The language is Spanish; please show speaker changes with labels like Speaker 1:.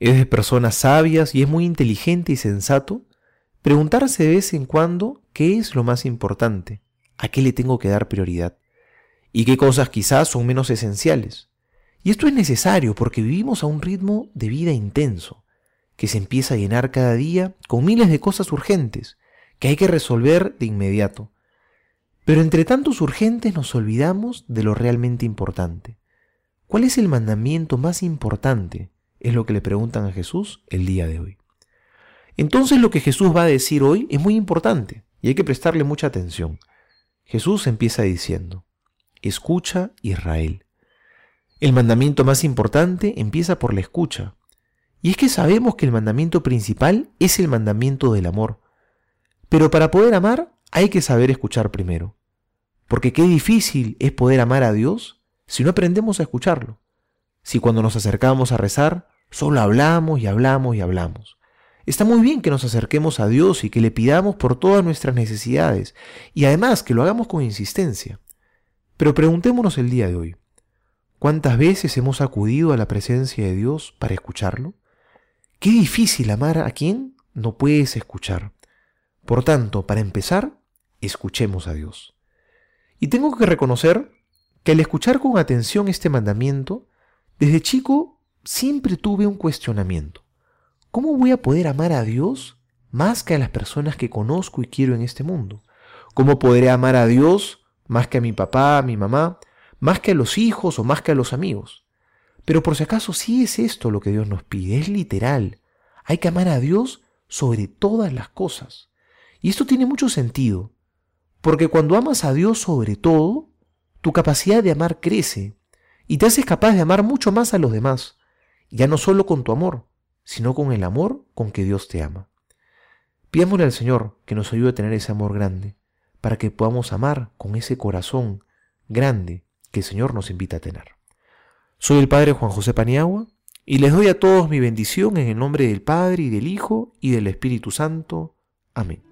Speaker 1: Es de personas sabias y es muy inteligente y sensato preguntarse de vez en cuando qué es lo más importante, a qué le tengo que dar prioridad y qué cosas quizás son menos esenciales. Y esto es necesario porque vivimos a un ritmo de vida intenso, que se empieza a llenar cada día con miles de cosas urgentes que hay que resolver de inmediato. Pero entre tantos urgentes nos olvidamos de lo realmente importante. ¿Cuál es el mandamiento más importante? Es lo que le preguntan a Jesús el día de hoy. Entonces lo que Jesús va a decir hoy es muy importante y hay que prestarle mucha atención. Jesús empieza diciendo, Escucha Israel. El mandamiento más importante empieza por la escucha. Y es que sabemos que el mandamiento principal es el mandamiento del amor. Pero para poder amar hay que saber escuchar primero. Porque qué difícil es poder amar a Dios si no aprendemos a escucharlo. Si cuando nos acercamos a rezar, solo hablamos y hablamos y hablamos. Está muy bien que nos acerquemos a Dios y que le pidamos por todas nuestras necesidades, y además que lo hagamos con insistencia. Pero preguntémonos el día de hoy, ¿cuántas veces hemos acudido a la presencia de Dios para escucharlo? Qué difícil amar a quien no puedes escuchar. Por tanto, para empezar, escuchemos a Dios. Y tengo que reconocer que al escuchar con atención este mandamiento, desde chico siempre tuve un cuestionamiento. ¿Cómo voy a poder amar a Dios más que a las personas que conozco y quiero en este mundo? ¿Cómo podré amar a Dios más que a mi papá, a mi mamá, más que a los hijos o más que a los amigos? Pero por si acaso sí es esto lo que Dios nos pide, es literal. Hay que amar a Dios sobre todas las cosas. Y esto tiene mucho sentido, porque cuando amas a Dios sobre todo, tu capacidad de amar crece y te haces capaz de amar mucho más a los demás, ya no solo con tu amor, sino con el amor con que Dios te ama. Pidámosle al Señor que nos ayude a tener ese amor grande, para que podamos amar con ese corazón grande que el Señor nos invita a tener. Soy el Padre Juan José Paniagua y les doy a todos mi bendición en el nombre del Padre y del Hijo y del Espíritu Santo. Amén.